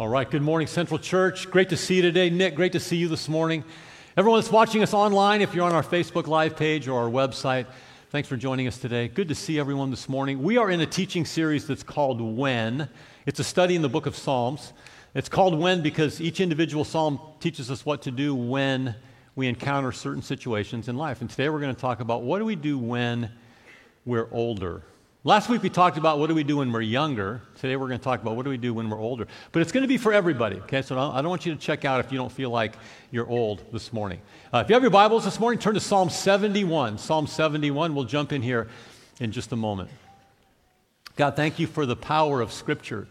All right, good morning, Central Church. Great to see you today. Nick, great to see you this morning. Everyone that's watching us online, if you're on our Facebook Live page or our website, thanks for joining us today. Good to see everyone this morning. We are in a teaching series that's called When. It's a study in the book of Psalms. It's called When because each individual psalm teaches us what to do when we encounter certain situations in life. And today we're going to talk about what do we do when we're older. Last week we talked about what do we do when we're younger. Today we're going to talk about what do we do when we're older. But it's going to be for everybody, okay? So I don't want you to check out if you don't feel like you're old this morning. Uh, if you have your Bibles this morning, turn to Psalm 71. Psalm 71, we'll jump in here in just a moment. God, thank you for the power of Scripture.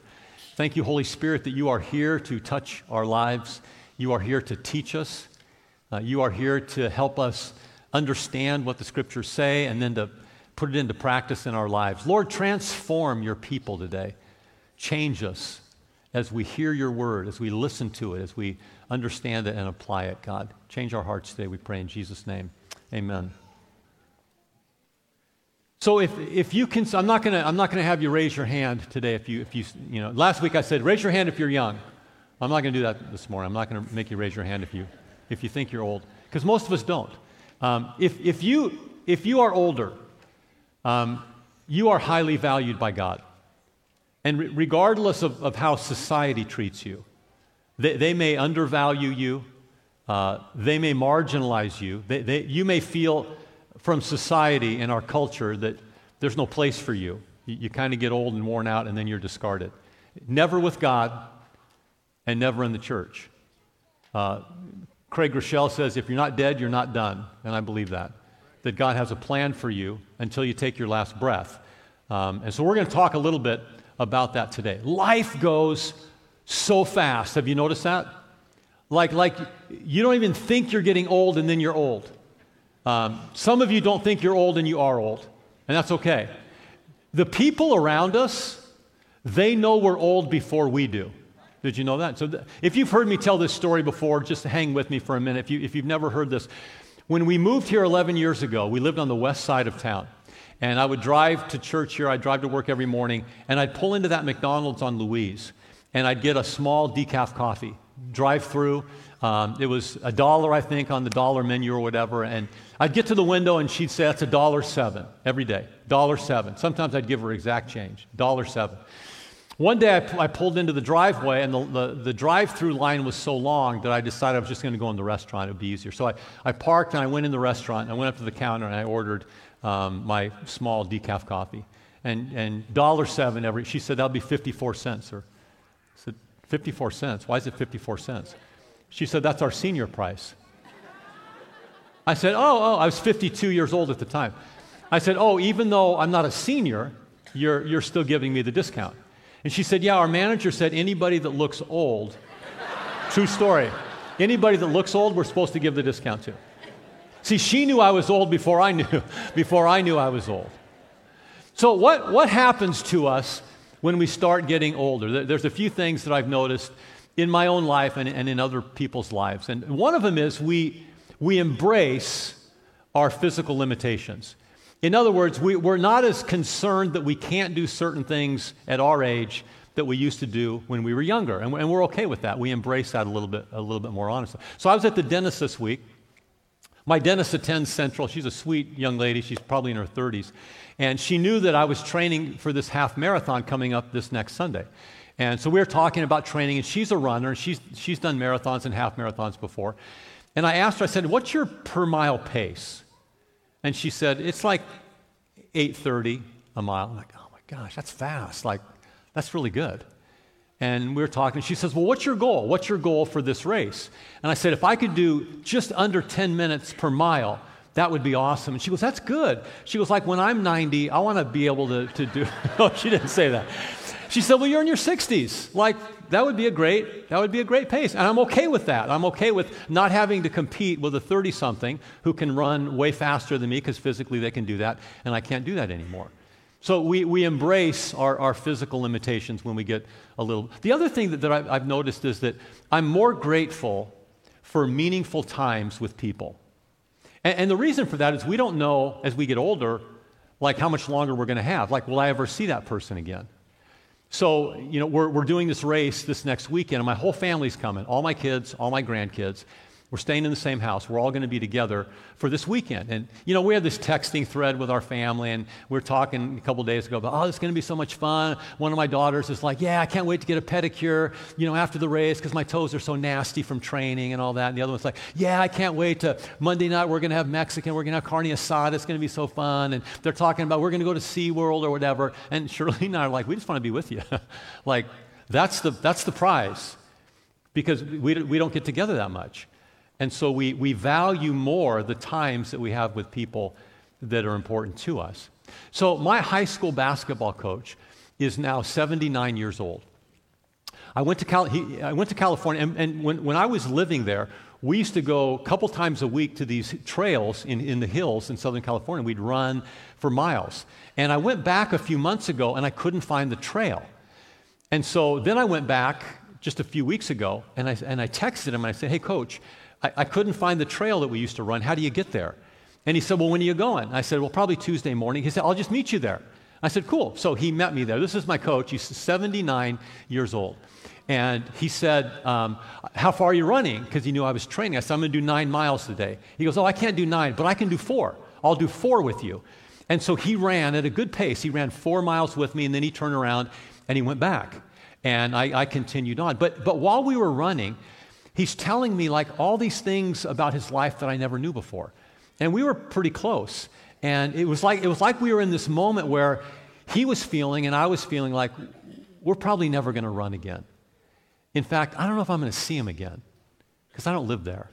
Thank you, Holy Spirit, that you are here to touch our lives. You are here to teach us. Uh, you are here to help us understand what the Scriptures say and then to put it into practice in our lives. Lord, transform your people today. Change us as we hear your word, as we listen to it, as we understand it and apply it, God. Change our hearts today, we pray in Jesus' name. Amen. So if, if you can, I'm not gonna I'm not gonna have you raise your hand today. If you if you you know last week I said raise your hand if you're young. I'm not gonna do that this morning. I'm not gonna make you raise your hand if you if you think you're old because most of us don't. Um, if if you if you are older um, you are highly valued by God. And re- regardless of, of, how society treats you, they, they may undervalue you, uh, they may marginalize you, they, they, you may feel from society and our culture that there's no place for you. You, you kind of get old and worn out and then you're discarded. Never with God and never in the church. Uh, Craig Groeschel says, if you're not dead, you're not done. And I believe that that God has a plan for you until you take your last breath. Um, and so we're going to talk a little bit about that today. Life goes so fast. Have you noticed that? Like, like you don't even think you're getting old and then you're old. Um, some of you don't think you're old and you are old, and that's okay. The people around us, they know we're old before we do. Did you know that? So, th- if you've heard me tell this story before, just hang with me for a minute. If, you, if you've never heard this, when we moved here 11 years ago, we lived on the west side of town. And I would drive to church here, I'd drive to work every morning, and I'd pull into that McDonald's on Louise, and I'd get a small decaf coffee, drive through. Um, it was a dollar, I think, on the dollar menu or whatever. And I'd get to the window, and she'd say, That's a dollar seven every day. Dollar seven. Sometimes I'd give her exact change. Dollar seven. One day I, pulled into the driveway, and the, the, the drive through line was so long that I decided I was just going to go in the restaurant. It would be easier. So I, I parked and I went in the restaurant. and I went up to the counter and I ordered um, my small decaf coffee. And, and $1.07 every, she said, that'll be 54 cents, sir. I said, 54 cents? Why is it 54 cents? She said, that's our senior price. I said, oh, oh, I was 52 years old at the time. I said, oh, even though I'm not a senior, you're, you're still giving me the discount. And she said, Yeah, our manager said anybody that looks old, true story, anybody that looks old, we're supposed to give the discount to. See, she knew I was old before I knew, before I knew I was old. So, what, what happens to us when we start getting older? There's a few things that I've noticed in my own life and, and in other people's lives. And one of them is we, we embrace our physical limitations. In other words, we, we're not as concerned that we can't do certain things at our age that we used to do when we were younger. And, and we're okay with that. We embrace that a little bit, a little bit more honestly. So I was at the dentist this week. My dentist attends Central. She's a sweet young lady. She's probably in her 30s. And she knew that I was training for this half marathon coming up this next Sunday. And so we were talking about training, and she's a runner. She's, she's done marathons and half marathons before. And I asked her, I said, What's your per mile pace? And she said, It's like 8.30 a mile. I'm like, oh my gosh, that's fast. Like, that's really good. And we were talking. She says, Well, what's your goal? What's your goal for this race? And I said, If I could do just under 10 minutes per mile, that would be awesome. And she goes, That's good. She goes, Like when I'm 90, I want to be able to, to do. no, she didn't say that. She said, Well, you're in your 60s. Like, that would be a great, that would be a great pace. And I'm okay with that. I'm okay with not having to compete with a 30 something who can run way faster than me because physically they can do that, and I can't do that anymore. So we, we embrace our, our physical limitations when we get a little. The other thing that, that I've, I've noticed is that I'm more grateful for meaningful times with people. And, and the reason for that is we don't know as we get older, like how much longer we're going to have. Like, will I ever see that person again? So, you know, we're, we're doing this race this next weekend, and my whole family's coming all my kids, all my grandkids. We're staying in the same house. We're all going to be together for this weekend. And, you know, we had this texting thread with our family, and we are talking a couple days ago about, oh, it's going to be so much fun. One of my daughters is like, yeah, I can't wait to get a pedicure, you know, after the race because my toes are so nasty from training and all that. And the other one's like, yeah, I can't wait to Monday night, we're going to have Mexican, we're going to have carne asada, it's going to be so fun. And they're talking about, we're going to go to SeaWorld or whatever. And Shirley and I are like, we just want to be with you. like, that's the, that's the prize because we, we don't get together that much. And so we, we value more the times that we have with people that are important to us. So my high school basketball coach is now 79 years old. I went to, Cal- he, I went to California, and, and when, when I was living there, we used to go a couple times a week to these trails in, in the hills in Southern California. We'd run for miles. And I went back a few months ago and I couldn't find the trail. And so then I went back just a few weeks ago and I, and I texted him and I said, Hey, coach, I, I couldn't find the trail that we used to run. How do you get there? And he said, Well, when are you going? I said, Well, probably Tuesday morning. He said, I'll just meet you there. I said, Cool. So he met me there. This is my coach. He's 79 years old. And he said, um, How far are you running? Because he knew I was training. I said, I'm going to do nine miles today. He goes, Oh, I can't do nine, but I can do four. I'll do four with you. And so he ran at a good pace. He ran four miles with me, and then he turned around and he went back. And I, I continued on. But, but while we were running, he's telling me like all these things about his life that I never knew before. And we were pretty close. And it was like, it was like we were in this moment where he was feeling and I was feeling like we're probably never going to run again. In fact, I don't know if I'm going to see him again because I don't live there.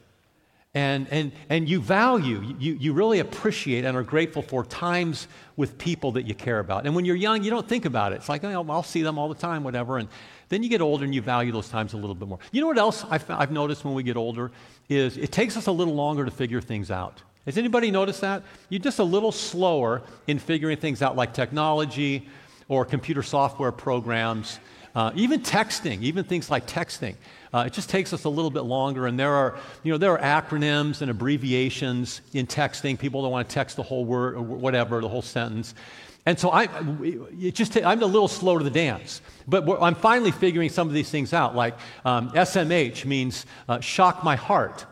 And, and, and you value, you, you really appreciate and are grateful for times with people that you care about. And when you're young, you don't think about it. It's like, oh, I'll see them all the time, whatever. And then you get older and you value those times a little bit more. You know what else I've, I've noticed when we get older is it takes us a little longer to figure things out. Has anybody noticed that? You're just a little slower in figuring things out, like technology or computer software programs, uh, even texting, even things like texting. Uh, it just takes us a little bit longer, and there are, you know, there are acronyms and abbreviations in texting. People don't want to text the whole word or whatever, the whole sentence. And so I, it just, I'm a little slow to the dance. But I'm finally figuring some of these things out. Like um, SMH means uh, shock my heart.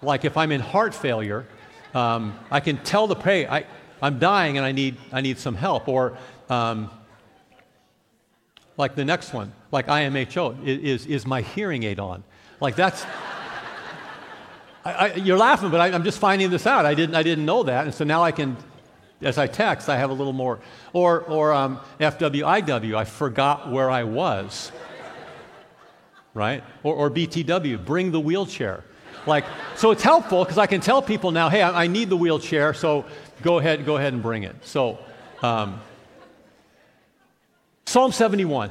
Like if I'm in heart failure, um, I can tell the, hey, I, I'm dying and I need, I need some help. Or um, like the next one, like IMHO, is, is my hearing aid on? Like that's. I, I, you're laughing, but I, am just finding this out. I didn't, I didn't know that. And so now I can, as I text, I have a little more. Or, or um, FWIW, I forgot where I was. Right? Or, or BTW, bring the wheelchair. Like, so it's helpful because I can tell people now, hey, I, I, need the wheelchair, so go ahead, go ahead and bring it. So, um, Psalm 71.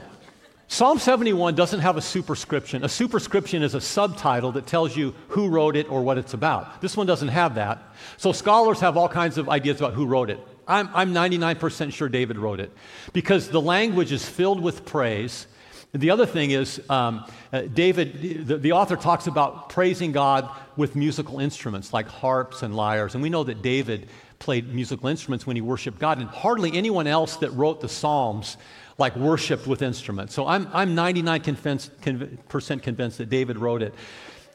Psalm 71 doesn't have a superscription. A superscription is a subtitle that tells you who wrote it or what it's about. This one doesn't have that. So scholars have all kinds of ideas about who wrote it. I'm, I'm 99% sure David wrote it because the language is filled with praise. The other thing is, um, uh, David, the, the author talks about praising God with musical instruments like harps and lyres. And we know that David played musical instruments when he worshiped God, and hardly anyone else that wrote the Psalms like worshiped with instruments. So I'm, I'm 99% convinced, conv- convinced that David wrote it.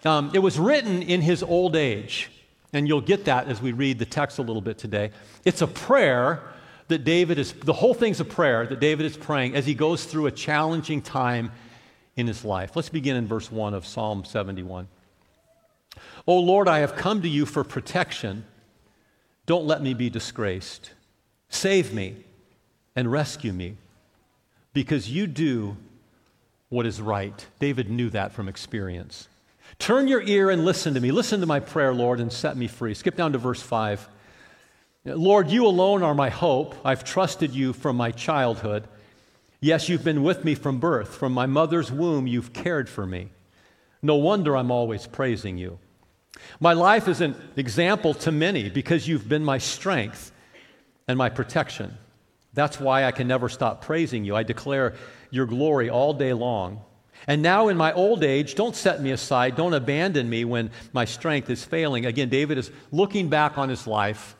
Um, it was written in his old age, and you'll get that as we read the text a little bit today. It's a prayer that David is, the whole thing's a prayer that David is praying as he goes through a challenging time in his life. Let's begin in verse 1 of Psalm 71. O Lord, I have come to you for protection. Don't let me be disgraced. Save me and rescue me because you do what is right. David knew that from experience. Turn your ear and listen to me. Listen to my prayer, Lord, and set me free. Skip down to verse 5. Lord, you alone are my hope. I've trusted you from my childhood. Yes, you've been with me from birth. From my mother's womb, you've cared for me. No wonder I'm always praising you. My life is an example to many because you've been my strength and my protection. That's why I can never stop praising you. I declare your glory all day long. And now in my old age, don't set me aside. Don't abandon me when my strength is failing. Again, David is looking back on his life,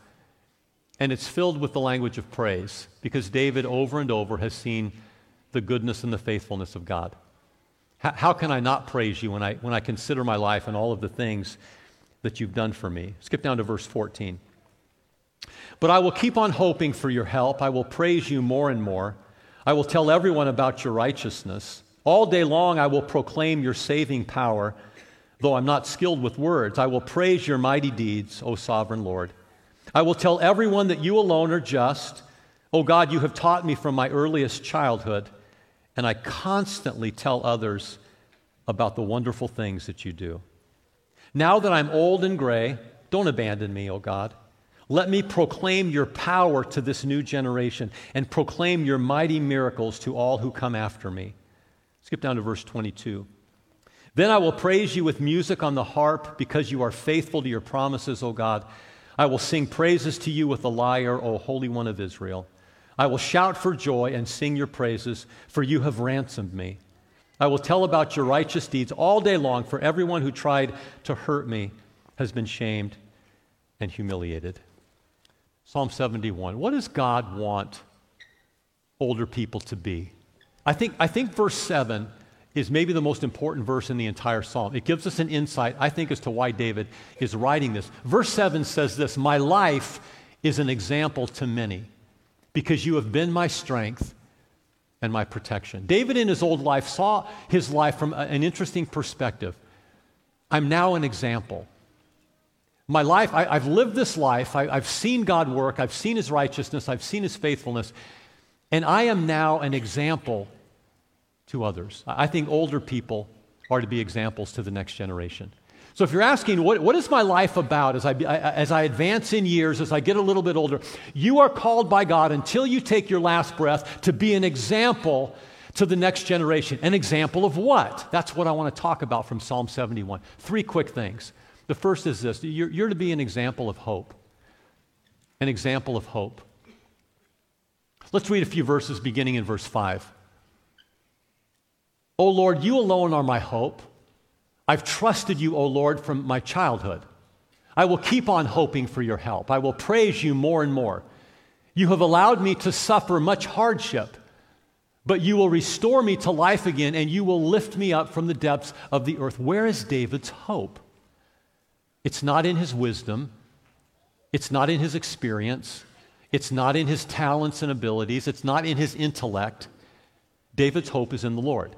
and it's filled with the language of praise because David over and over has seen the goodness and the faithfulness of God. How, can I not praise you when I, when I consider my life and all of the things that you've done for me? Skip down to verse 14. But I will keep on hoping for your help. I will praise you more and more. I will tell everyone about your righteousness. All day long I will proclaim your saving power, though I'm not skilled with words. I will praise your mighty deeds, O sovereign Lord. I will tell everyone that you alone are just. O God, you have taught me from my earliest childhood, and I constantly tell others about the wonderful things that you do. Now that I'm old and gray, don't abandon me, O God. Let me proclaim your power to this new generation and proclaim your mighty miracles to all who come after me. Skip down to verse 22. Then I will praise you with music on the harp because you are faithful to your promises, O God. I will sing praises to you with the lyre, O Holy One of Israel. I will shout for joy and sing your praises, for you have ransomed me. I will tell about your righteous deeds all day long, for everyone who tried to hurt me has been shamed and humiliated. Psalm 71. What does God want older people to be? I think, I think verse 7 is maybe the most important verse in the entire psalm. It gives us an insight, I think, as to why David is writing this. Verse 7 says this My life is an example to many because you have been my strength and my protection. David, in his old life, saw his life from an interesting perspective. I'm now an example my life, I, have lived this life, I, I've seen God work, I've seen His righteousness, I've seen His faithfulness, and I am now an example to others. I think older people are to be examples to the next generation. So if you're asking, what, what is my life about as I, as I advance in years, as I get a little bit older, you are called by God until you take your last breath to be an example to the next generation. An example of what? That's what I want to talk about from Psalm 71. Three quick things. The first is this you're, you're to be an example of hope. An example of hope. Let's read a few verses beginning in verse 5. O Lord, you alone are my hope. I've trusted you, O Lord, from my childhood. I will keep on hoping for your help. I will praise you more and more. You have allowed me to suffer much hardship, but you will restore me to life again and you will lift me up from the depths of the earth. Where is David's hope? It's not in his wisdom, it's not in his experience, it's not in his talents and abilities, it's not in his intellect. David's hope is in the Lord.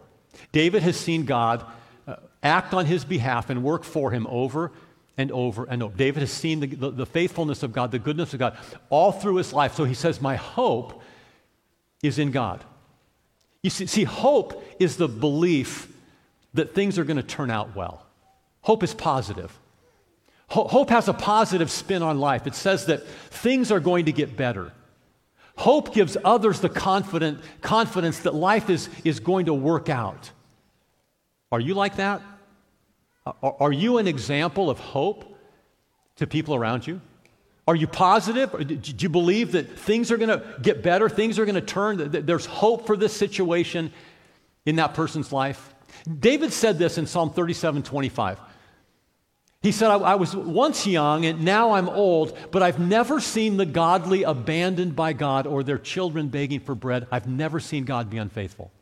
David has seen God uh, act on his behalf and work for him over and over and over. David has seen the, the, the, faithfulness of God, the goodness of God, all through his life. So he says, My hope is in God. You see, see hope is the belief that things are going to turn out well. Hope is positive. Hope has a positive spin on life. It says that things are going to get better. Hope gives others the confident, confidence that life is, is going to work out. Are you like that? Are, are you an example of hope to people around you? Are you positive? Do you believe that things are going to get better? Things are going to turn? That there's hope for this situation in that person's life? David said this in Psalm 37 25. He said, I, I, was once young and now I'm old, but I've never seen the godly abandoned by God or their children begging for bread. I've never seen God be unfaithful.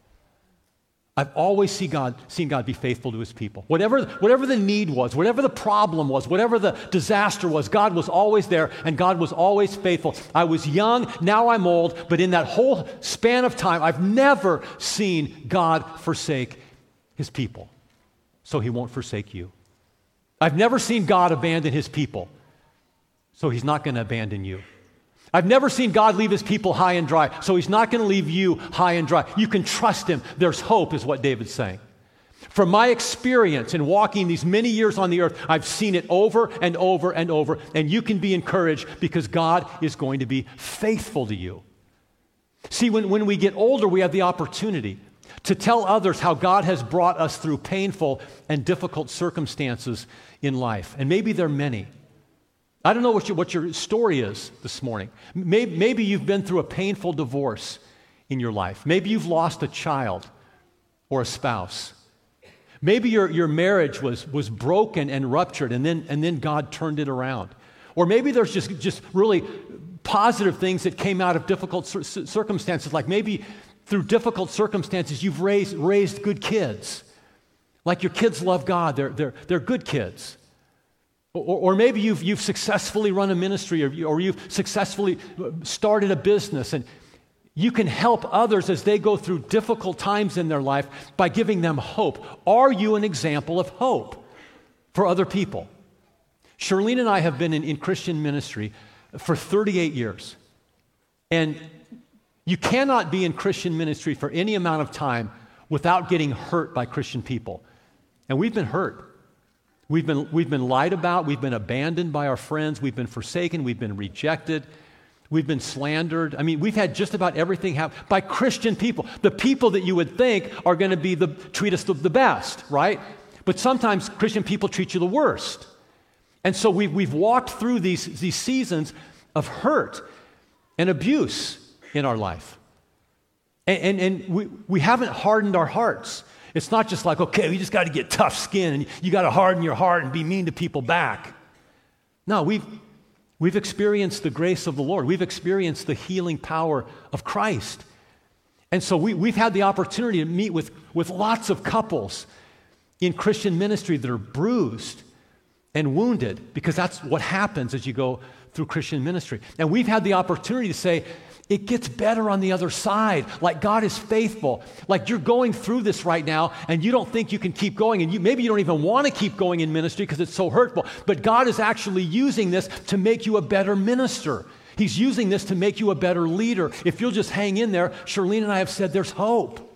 I've always seen God, seen God be faithful to his people. Whatever, whatever the need was, whatever the problem was, whatever the disaster was, God was always there and God was always faithful. I was young, now I'm old, but in that whole span of time, I've never seen God forsake his people. So he won't forsake you. I've never seen God abandon his people, so he's not going to abandon you. I've never seen God leave his people high and dry, so he's not going to leave you high and dry. You can trust him. There's hope, is what David's saying. From my experience in walking these many years on the earth, I've seen it over and over and over, and you can be encouraged because God is going to be faithful to you. See, when, when we get older, we have the opportunity to tell others how God has brought us through painful and difficult circumstances in life. And maybe there are many. I don't know what your, what your story is this morning. Maybe, maybe you've been through a painful divorce in your life. Maybe you've lost a child or a spouse. Maybe your, your marriage was, was broken and ruptured, and then, and then God turned it around. Or maybe there's just, just really positive things that came out of difficult circumstances, like maybe through difficult circumstances, you've raised, raised good kids. Like your kids love God, they're, they're, they're good kids. Or, or, maybe you've, you've successfully run a ministry or, you, or you've successfully started a business and you can help others as they go through difficult times in their life by giving them hope. Are you an example of hope for other people? Charlene and I have been in, in Christian ministry for 38 years. And you cannot be in Christian ministry for any amount of time without getting hurt by Christian people. And we've been hurt. We've been, we've been lied about. We've been abandoned by our friends. We've been forsaken. We've been rejected. We've been slandered. I mean, we've had just about everything happen by Christian people. The people that you would think are going to be the, treat us the, the best, right? But sometimes Christian people treat you the worst. And so we've, we've walked through these, these seasons of hurt and abuse in our life. And, and, and we, we haven't hardened our hearts. It's not just like, okay, we just got to get tough skin and you got to harden your heart and be mean to people back. No, we've, we've experienced the grace of the Lord, we've experienced the healing power of Christ. And so we, we've had the opportunity to meet with, with lots of couples in Christian ministry that are bruised and wounded because that's what happens as you go through Christian ministry. And we've had the opportunity to say, it gets better on the other side. Like God is faithful. Like you're going through this right now and you don't think you can keep going. And you, maybe you don't even want to keep going in ministry because it's so hurtful. But God is actually using this to make you a better minister. He's using this to make you a better leader. If you'll just hang in there, Charlene and I have said there's hope.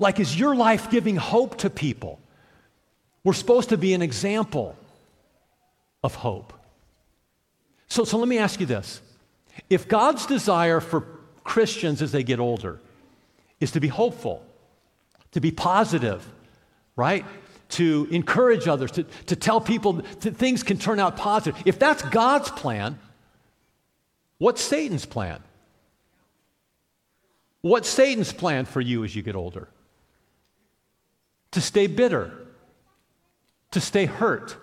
Like, is your life giving hope to people? We're supposed to be an example of hope. So, so let me ask you this if God's desire for Christians as they get older is to be hopeful, to be positive, right? To encourage others, to, to tell people that things can turn out positive. If that's God's plan, what's Satan's plan? What's Satan's plan for you as you get older? To stay bitter, to stay hurt,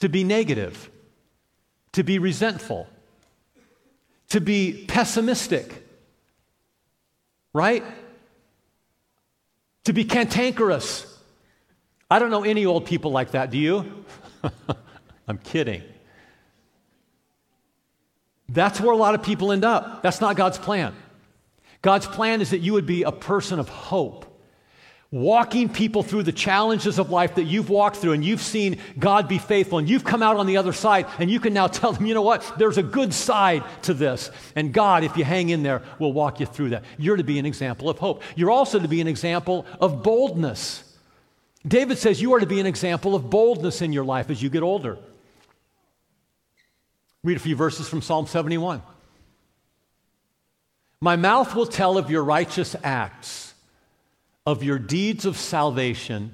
to be negative, to be resentful to be pessimistic, right? To be cantankerous. I don't know any old people like that, do you? I'm kidding. That's where a lot of people end up. That's not God's plan. God's plan is that you would be a person of hope walking people through the challenges of life that you've walked through and you've seen God be faithful and you've come out on the other side and you can now tell them, you know what, there's a good side to this. And God, if you hang in there, will walk you through that. You're to be an example of hope. You're also to be an example of boldness. David says you are to be an example of boldness in your life as you get older. Read a few verses from Psalm 71. My mouth will tell of your righteous acts of your deeds of salvation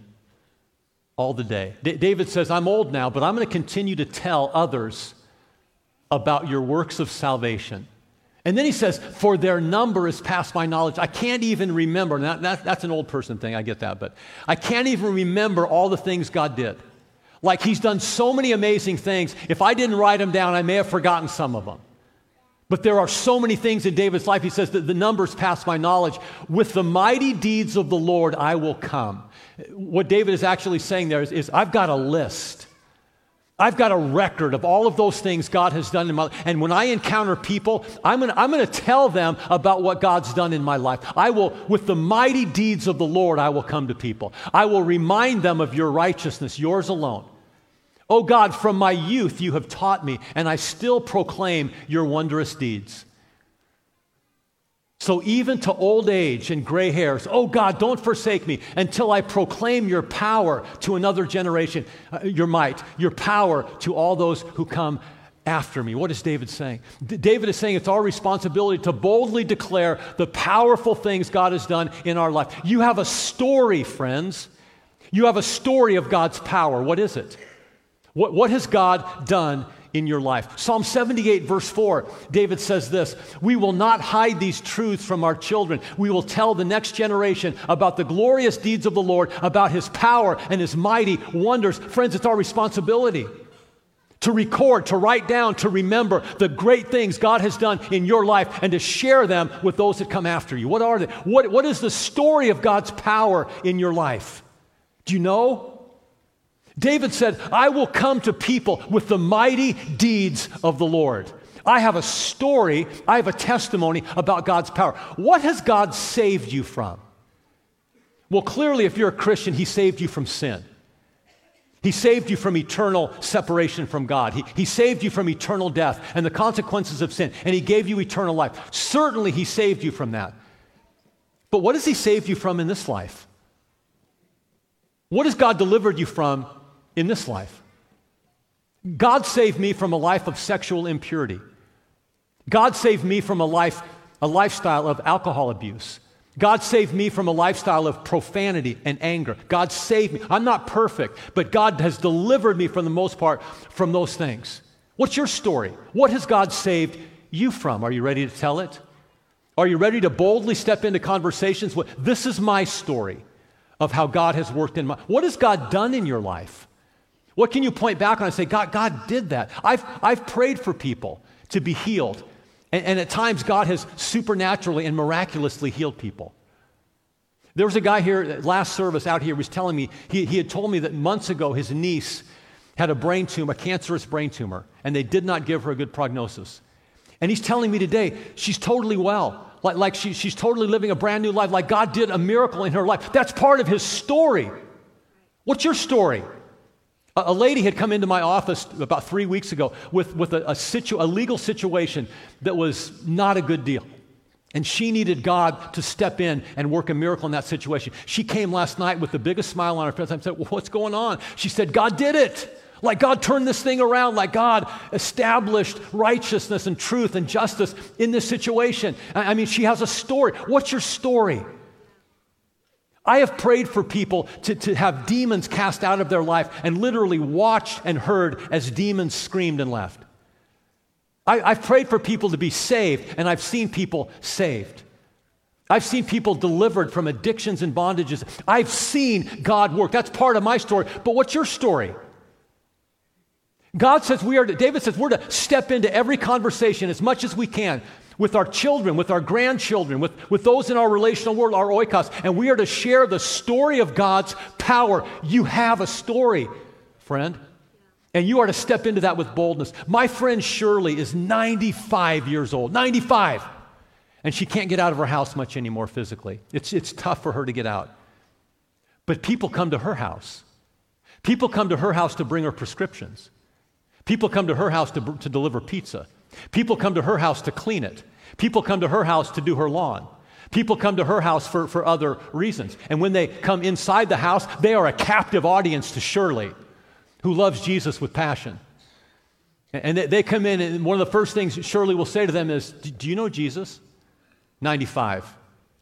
all the day. D- David says, I'm old now, but I'm going to continue to tell others about your works of salvation. And then he says, For their number is past my knowledge. I can't even remember. That, that, that's an old person thing, I get that, but I can't even remember all the things God did. Like he's done so many amazing things. If I didn't write them down, I may have forgotten some of them. But there are so many things in David's life. He says that the numbers pass my knowledge. With the mighty deeds of the Lord, I will come. What David is actually saying there is, is I've got a list. I've got a record of all of those things God has done in my life. And when I encounter people, I'm going I'm to tell them about what God's done in my life. I will, with the mighty deeds of the Lord, I will come to people. I will remind them of your righteousness, yours alone. Oh God, from my youth you have taught me, and I still proclaim your wondrous deeds. So, even to old age and gray hairs, oh God, don't forsake me until I proclaim your power to another generation, uh, your might, your power to all those who come after me. What is David saying? D- David is saying it's our responsibility to boldly declare the powerful things God has done in our life. You have a story, friends. You have a story of God's power. What is it? What, what has God done in your life? Psalm 78, verse 4, David says this We will not hide these truths from our children. We will tell the next generation about the glorious deeds of the Lord, about his power and his mighty wonders. Friends, it's our responsibility to record, to write down, to remember the great things God has done in your life and to share them with those that come after you. What are they? What, what is the story of God's power in your life? Do you know? David said, I will come to people with the mighty deeds of the Lord. I have a story, I have a testimony about God's power. What has God saved you from? Well, clearly, if you're a Christian, He saved you from sin. He saved you from eternal separation from God. He, he saved you from eternal death and the consequences of sin, and He gave you eternal life. Certainly, He saved you from that. But what has He saved you from in this life? What has God delivered you from in this life? God saved me from a life of sexual impurity. God saved me from a life, a lifestyle of alcohol abuse. God saved me from a lifestyle of profanity and anger. God saved me. I'm not perfect, but God has delivered me, for the most part, from those things. What's your story? What has God saved you from? Are you ready to tell it? Are you ready to boldly step into conversations with, this is my story of how God has worked in my What has God done in your life? What can you point back on and say, God, God did that? I've, I've prayed for people to be healed. And, and at times, God has supernaturally and miraculously healed people. There was a guy here, uh, last service out here, was telling me, he, he had told me that months ago his niece had a brain tumor, a cancerous brain tumor, and they did not give her a good prognosis. And he's telling me today she's totally well, like, like she, she's totally living a brand new life, like God did a miracle in her life. That's part of his story. What's your story? A lady had come into my office about three weeks ago with, with a, a, situ, a legal situation that was not a good deal. And she needed God to step in and work a miracle in that situation. She came last night with the biggest smile on her face. I said, well, What's going on? She said, God did it. Like God turned this thing around, like God established righteousness and truth and justice in this situation. I mean, she has a story. What's your story? I have prayed for people to, to have demons cast out of their life and literally watched and heard as demons screamed and left. I, I've prayed for people to be saved, and I've seen people saved. I've seen people delivered from addictions and bondages. I've seen God work. That's part of my story. But what's your story? God says we are to, David says we're to step into every conversation as much as we can with our children, with our grandchildren, with, with those in our relational world, our oikos, and we are to share the story of God's power. You have a story, friend. And you are to step into that with boldness. My friend Shirley is 95 years old, 95. And she can't get out of her house much anymore physically. It's, it's tough for her to get out. But people come to her house. People come to her house to bring her prescriptions. People come to her house to, to deliver pizza. People come to her house to clean it. People come to her house to do her lawn. People come to her house for, for other reasons. And when they come inside the house, they are a captive audience to Shirley, who loves Jesus with passion. And they, they come in, and one of the first things Shirley will say to them is, Do you know Jesus? 95.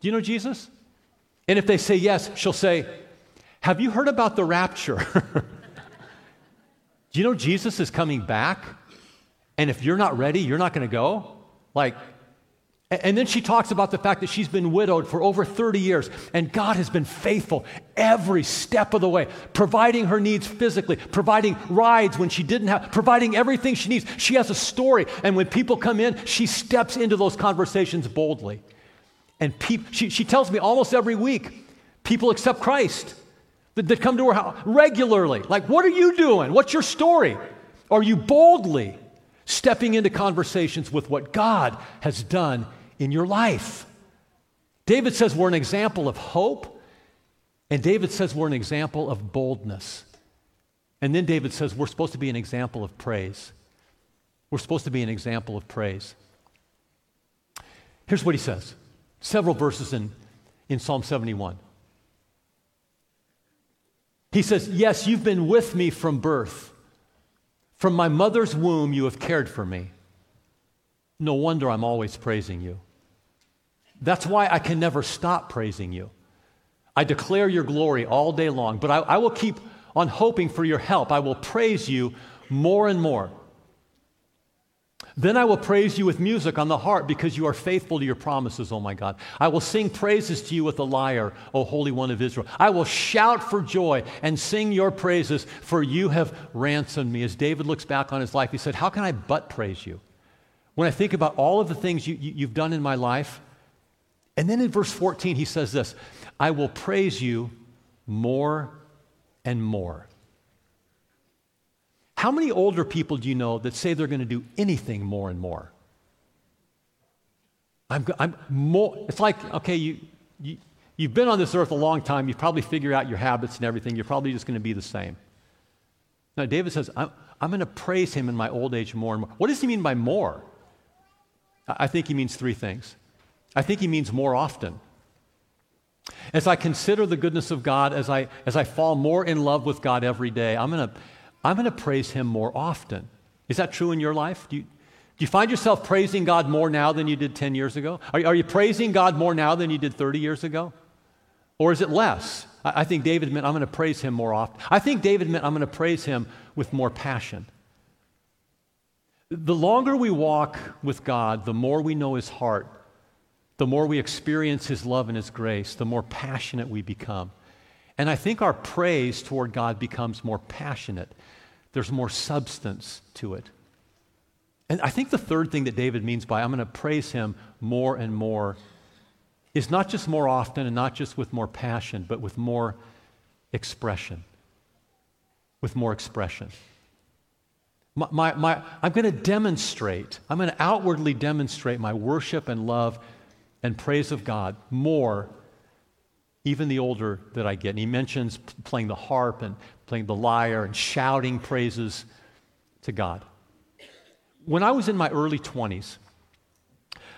Do you know Jesus? And if they say yes, she'll say, Have you heard about the rapture? Do you know Jesus is coming back? And if you're not ready, you're not going to go? Like, and then she talks about the fact that she's been widowed for over 30 years, and God has been faithful every step of the way, providing her needs physically, providing rides when she didn't have, providing everything she needs. She has a story, and when people come in, she steps into those conversations boldly. And pe- she, she tells me almost every week, people accept Christ that, that come to her house regularly. Like, what are you doing? What's your story? Are you boldly stepping into conversations with what God has done in your life. David says we're an example of hope, and David says we're an example of boldness. And then David says we're supposed to be an example of praise. We're supposed to be an example of praise. Here's what he says several verses in, in Psalm 71. He says, Yes, you've been with me from birth. From my mother's womb, you have cared for me. No wonder I'm always praising you. That's why I can never stop praising you. I declare your glory all day long, but I, I will keep on hoping for your help. I will praise you more and more. Then I will praise you with music on the harp because you are faithful to your promises, O my God. I will sing praises to you with the lyre, O Holy One of Israel. I will shout for joy and sing your praises, for you have ransomed me. As David looks back on his life, he said, How can I but praise you? When I think about all of the things you, you, have done in my life. And then in verse 14, he says this I will praise you more and more. How many older people do you know that say they're going to do anything more and more? I'm, I'm more, it's like, okay, you, you, you've been on this earth a long time. You probably figure out your habits and everything. You're probably just going to be the same. Now, David says, I'm, I'm going to praise him in my old age more and more. What does he mean by more? I think he means three things. I think he means more often. As I consider the goodness of God, as I, as I fall more in love with God every day, I'm going to I'm going to praise him more often. Is that true in your life? Do you, do you find yourself praising God more now than you did 10 years ago? Are, are you praising God more now than you did 30 years ago? Or is it less? I, I think David meant I'm going to praise him more often. I think David meant I'm going to praise him with more passion. The longer we walk with God, the more we know his heart, the more we experience his love and his grace, the more passionate we become. And I think our praise toward God becomes more passionate there's more substance to it. And I think the third thing that David means by I'm going to praise him more and more is not just more often and not just with more passion, but with more expression. With more expression. My, my, my, I'm going to demonstrate, I'm going to outwardly demonstrate my worship and love and praise of God more even the older that I get. And he mentions playing the harp and playing the lyre and shouting praises to God. When I was in my early 20s,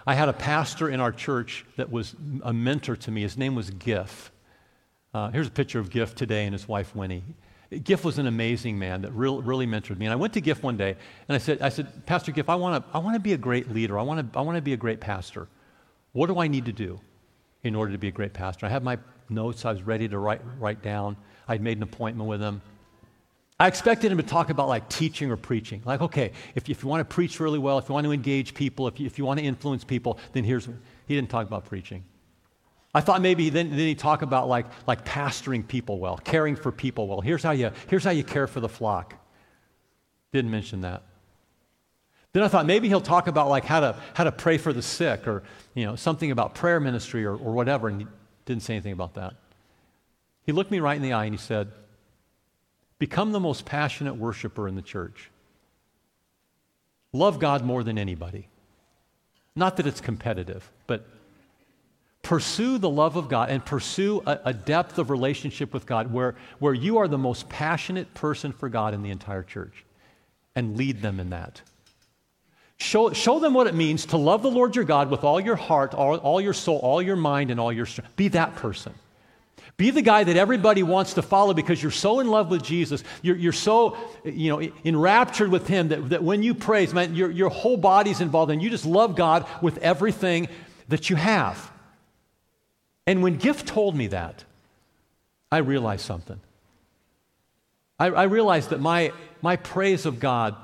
I had a pastor in our church that was a mentor to me. His name was Giff. Uh, here's a picture of Giff today and his wife Winnie. Giff was an amazing man that really, really mentored me. And I went to Giff one day and I said, I said Pastor Giff, I want to I wanna be a great leader. I want to I wanna be a great pastor. What do I need to do in order to be a great pastor? I have my notes I was ready to write, write down. I'd made an appointment with him. I expected him to talk about like teaching or preaching. Like, okay, if, if you want to preach really well, if you want to engage people, if you, if you want to influence people, then here's, what. he didn't talk about preaching. I thought maybe then, then he'd talk about like, like pastoring people well, caring for people well. Here's how, you, here's how you care for the flock. Didn't mention that. Then I thought maybe he'll talk about like how to, how to pray for the sick or, you know, something about prayer ministry or, or whatever. And he didn't say anything about that. He looked me right in the eye and he said, Become the most passionate worshiper in the church. Love God more than anybody. Not that it's competitive, but pursue the love of God and pursue a, a, depth of relationship with God where, where you are the most passionate person for God in the entire church and lead them in that. Show, show them what it means to love the Lord your God with all your heart, all, all your soul, all your mind, and all your strength. Be that person. Be the guy that everybody wants to follow because you're so in love with Jesus. You're, you're so you know, enraptured with Him that, that when you praise, man, your, your whole body's involved and you just love God with everything that you have. And when Giff told me that, I realized something. I, I realized that my, my praise of God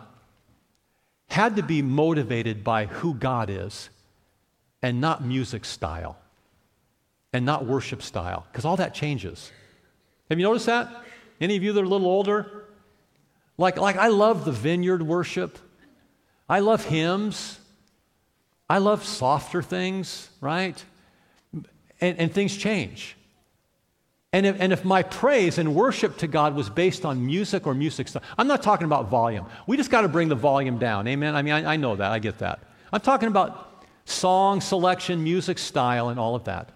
had to be motivated by who God is and not music style and not worship style, because all that changes. Have you noticed that? Any of you that are a little older? Like, like I love the vineyard worship. I love hymns. I love softer things, right? And, and things change. And if, and if my praise and worship to God was based on music or music stuff, I'm not talking about volume. We just got to bring the volume down. Amen? I mean, I, I know that. I get that. I'm talking about song selection, music style, and all of that.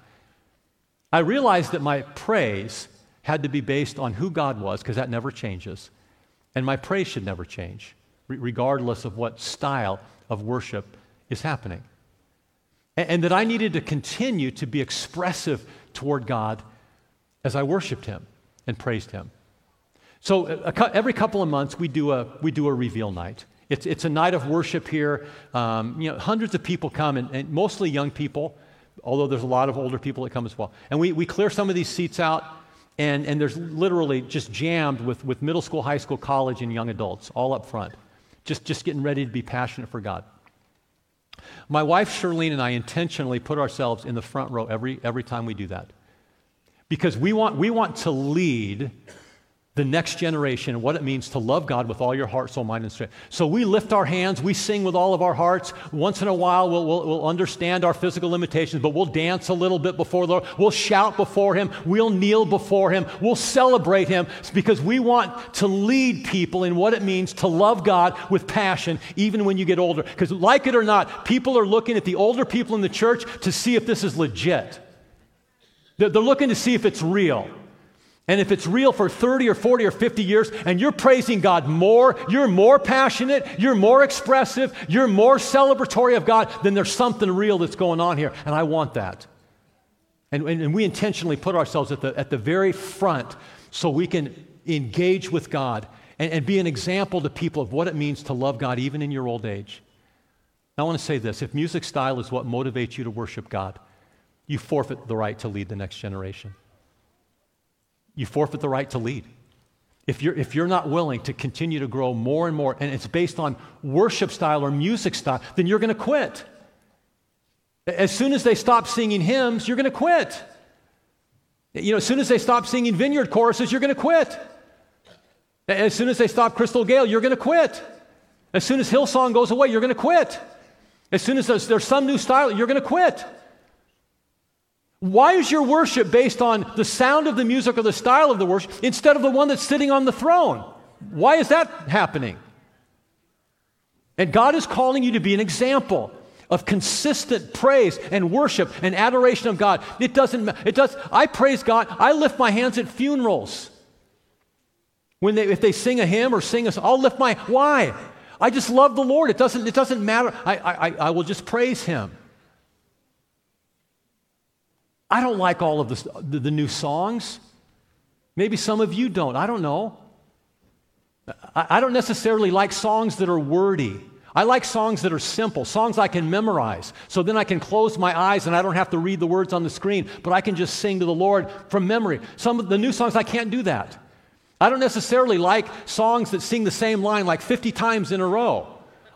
I realized that my praise had to be based on who God was, because that never changes. And my praise should never change, regardless of what style of worship is happening. And, and that I needed to continue to be expressive toward God as I worshiped him and praised him. So every couple of months, we do a, we do a reveal night. It's, it's a night of worship here. Um, you know, hundreds of people come, and, and, mostly young people, although there's a lot of older people that come as well. And we, we clear some of these seats out, and, and there's literally just jammed with, with middle school, high school, college, and young adults all up front, just, just getting ready to be passionate for God. My wife Charlene and I intentionally put ourselves in the front row every, every time we do that. Because we want, we want to lead the next generation and what it means to love God with all your heart, soul, mind, and strength. So we lift our hands, we sing with all of our hearts. Once in a while, we'll, we'll, we'll, understand our physical limitations, but we'll dance a little bit before the Lord. We'll shout before Him. We'll kneel before Him. We'll celebrate Him because we want to lead people in what it means to love God with passion, even when you get older. Because, like it or not, people are looking at the older people in the church to see if this is legit. They're, they're looking to see if it's real. And if it's real for 30 or 40 or 50 years and you're praising God more, you're more passionate, you're more expressive, you're more celebratory of God, then there's something real that's going on here. And I want that. And, and, and we intentionally put ourselves at the, at the very front so we can engage with God and, and be an example to people of what it means to love God even in your old age. I want to say this if music style is what motivates you to worship God, you forfeit the right to lead the next generation you forfeit the right to lead. If you're, if you're not willing to continue to grow more and more, and it's based on worship style or music style, then you're going to quit. As soon as they stop singing hymns, you're going to quit. You know, as soon as they stop singing vineyard choruses, you're going to quit. As soon as they stop Crystal Gayle, you're going to quit. As soon as Hillsong goes away, you're going to quit. As soon as there's, there's some new style, you're going to quit. Why is your worship based on the sound of the music or the style of the worship instead of the one that's sitting on the throne? Why is that happening? And God is calling you to be an example of consistent praise and worship and adoration of God. It doesn't it does I praise God. I lift my hands at funerals. When they if they sing a hymn or sing us. I'll lift my why? I just love the Lord. It doesn't it doesn't matter. I I I will just praise him. I don't like all of the, the, the new songs. Maybe some of you don't. I don't know. I, I don't necessarily like songs that are wordy. I like songs that are simple, songs I can memorize. So then I can close my eyes and I don't have to read the words on the screen, but I can just sing to the Lord from memory. Some of the new songs, I can't do that. I don't necessarily like songs that sing the same line like 50 times in a row.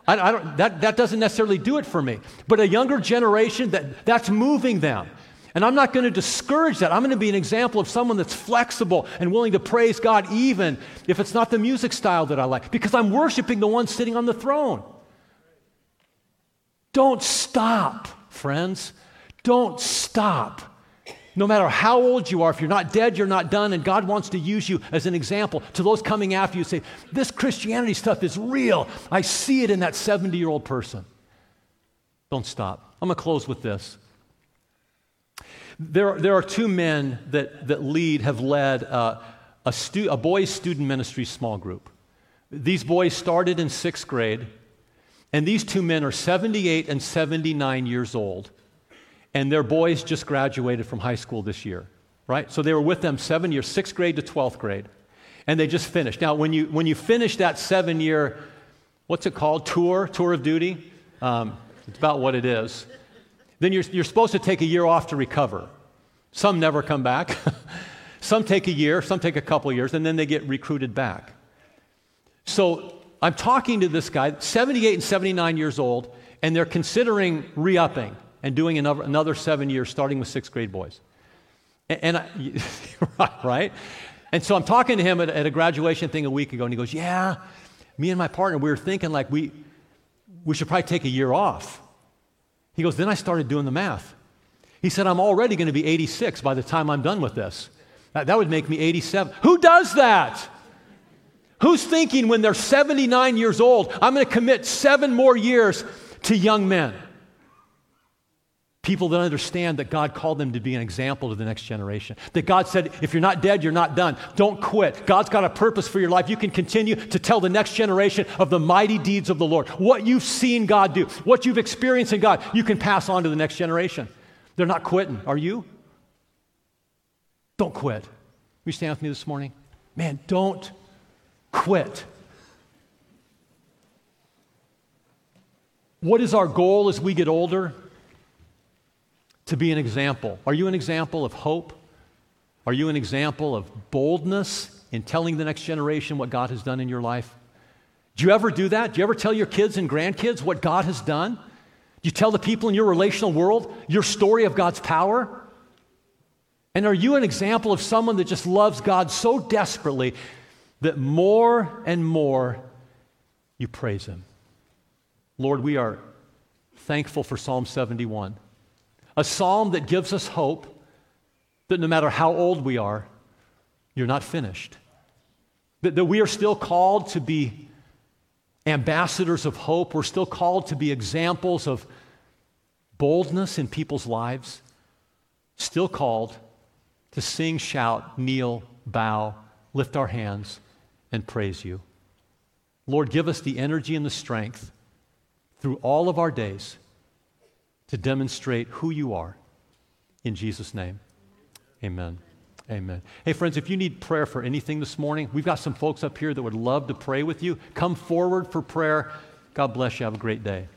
I, I that, that doesn't necessarily do it for me. But a younger generation, that, that's moving them. And I'm not going to discourage that. I'm going to be an example of someone that's flexible and willing to praise God even if it's not the music style that I like, because I'm worshiping the one sitting on the throne. Don't stop, friends. Don't stop. No matter how old you are, if you're not dead, you're not done, and God wants to use you as an example to those coming after you. Say, This Christianity stuff is real. I see it in that 70 year old person. Don't stop. I'm going to close with this. There, there are two men that, that lead, have led uh, a, stu- a boys' student ministry small group. These boys started in sixth grade, and these two men are 78 and 79 years old, and their boys just graduated from high school this year, right? So they were with them seven years, sixth grade to 12th grade, and they just finished. Now, when you, when you finish that seven year, what's it called? Tour, tour of duty? Um, it's about what it is then you're, you're supposed to take a year off to recover. Some never come back. some take a year, some take a couple years, and then they get recruited back. So I'm talking to this guy, 78 and 79 years old, and they're considering re upping and doing another, another seven years, starting with sixth grade boys. And, and I, right? And so I'm talking to him at, at, a graduation thing a week ago, and he goes, Yeah, me and my partner, we were thinking like we, we should probably take a year off. He goes, Then I started doing the math. He said, I'm already going to be 86 by the time I'm done with this. That, that would make me 87. Who does that? Who's thinking when they're 79 years old, I'm going to commit seven more years to young men? People that understand that God called them to be an example to the next generation. That God said, if you're not dead, you're not done. Don't quit. God's got a purpose for your life. You can continue to tell the next generation of the mighty deeds of the Lord. What you've seen God do, what you've experienced in God, you can pass on to the next generation. They're not quitting. Are you? Don't quit. Will you stand with me this morning? Man, don't quit. What is our goal as we get older? To be an example. Are you an example of hope? Are you an example of boldness in telling the next generation what God has done in your life? Do you ever do that? Do you ever tell your kids and grandkids what God has done? Do you tell the people in your relational world your story of God's power? And are you an example of someone that just loves God so desperately that more and more you praise Him? Lord, we are thankful for Psalm 71, a psalm that gives us hope that no matter how old we are, you're not finished. That, that we are still called to be ambassadors of hope. We're still called to be examples of boldness in people's lives. Still called to sing, shout, kneel, bow, lift our hands, and praise you. Lord, give us the energy and the strength through all of our days to demonstrate who you are. In Jesus' name, amen. Amen. Hey, friends, if you need prayer for anything this morning, we've got some folks up here that would love to pray with you. Come forward for prayer. God bless you. Have a great day.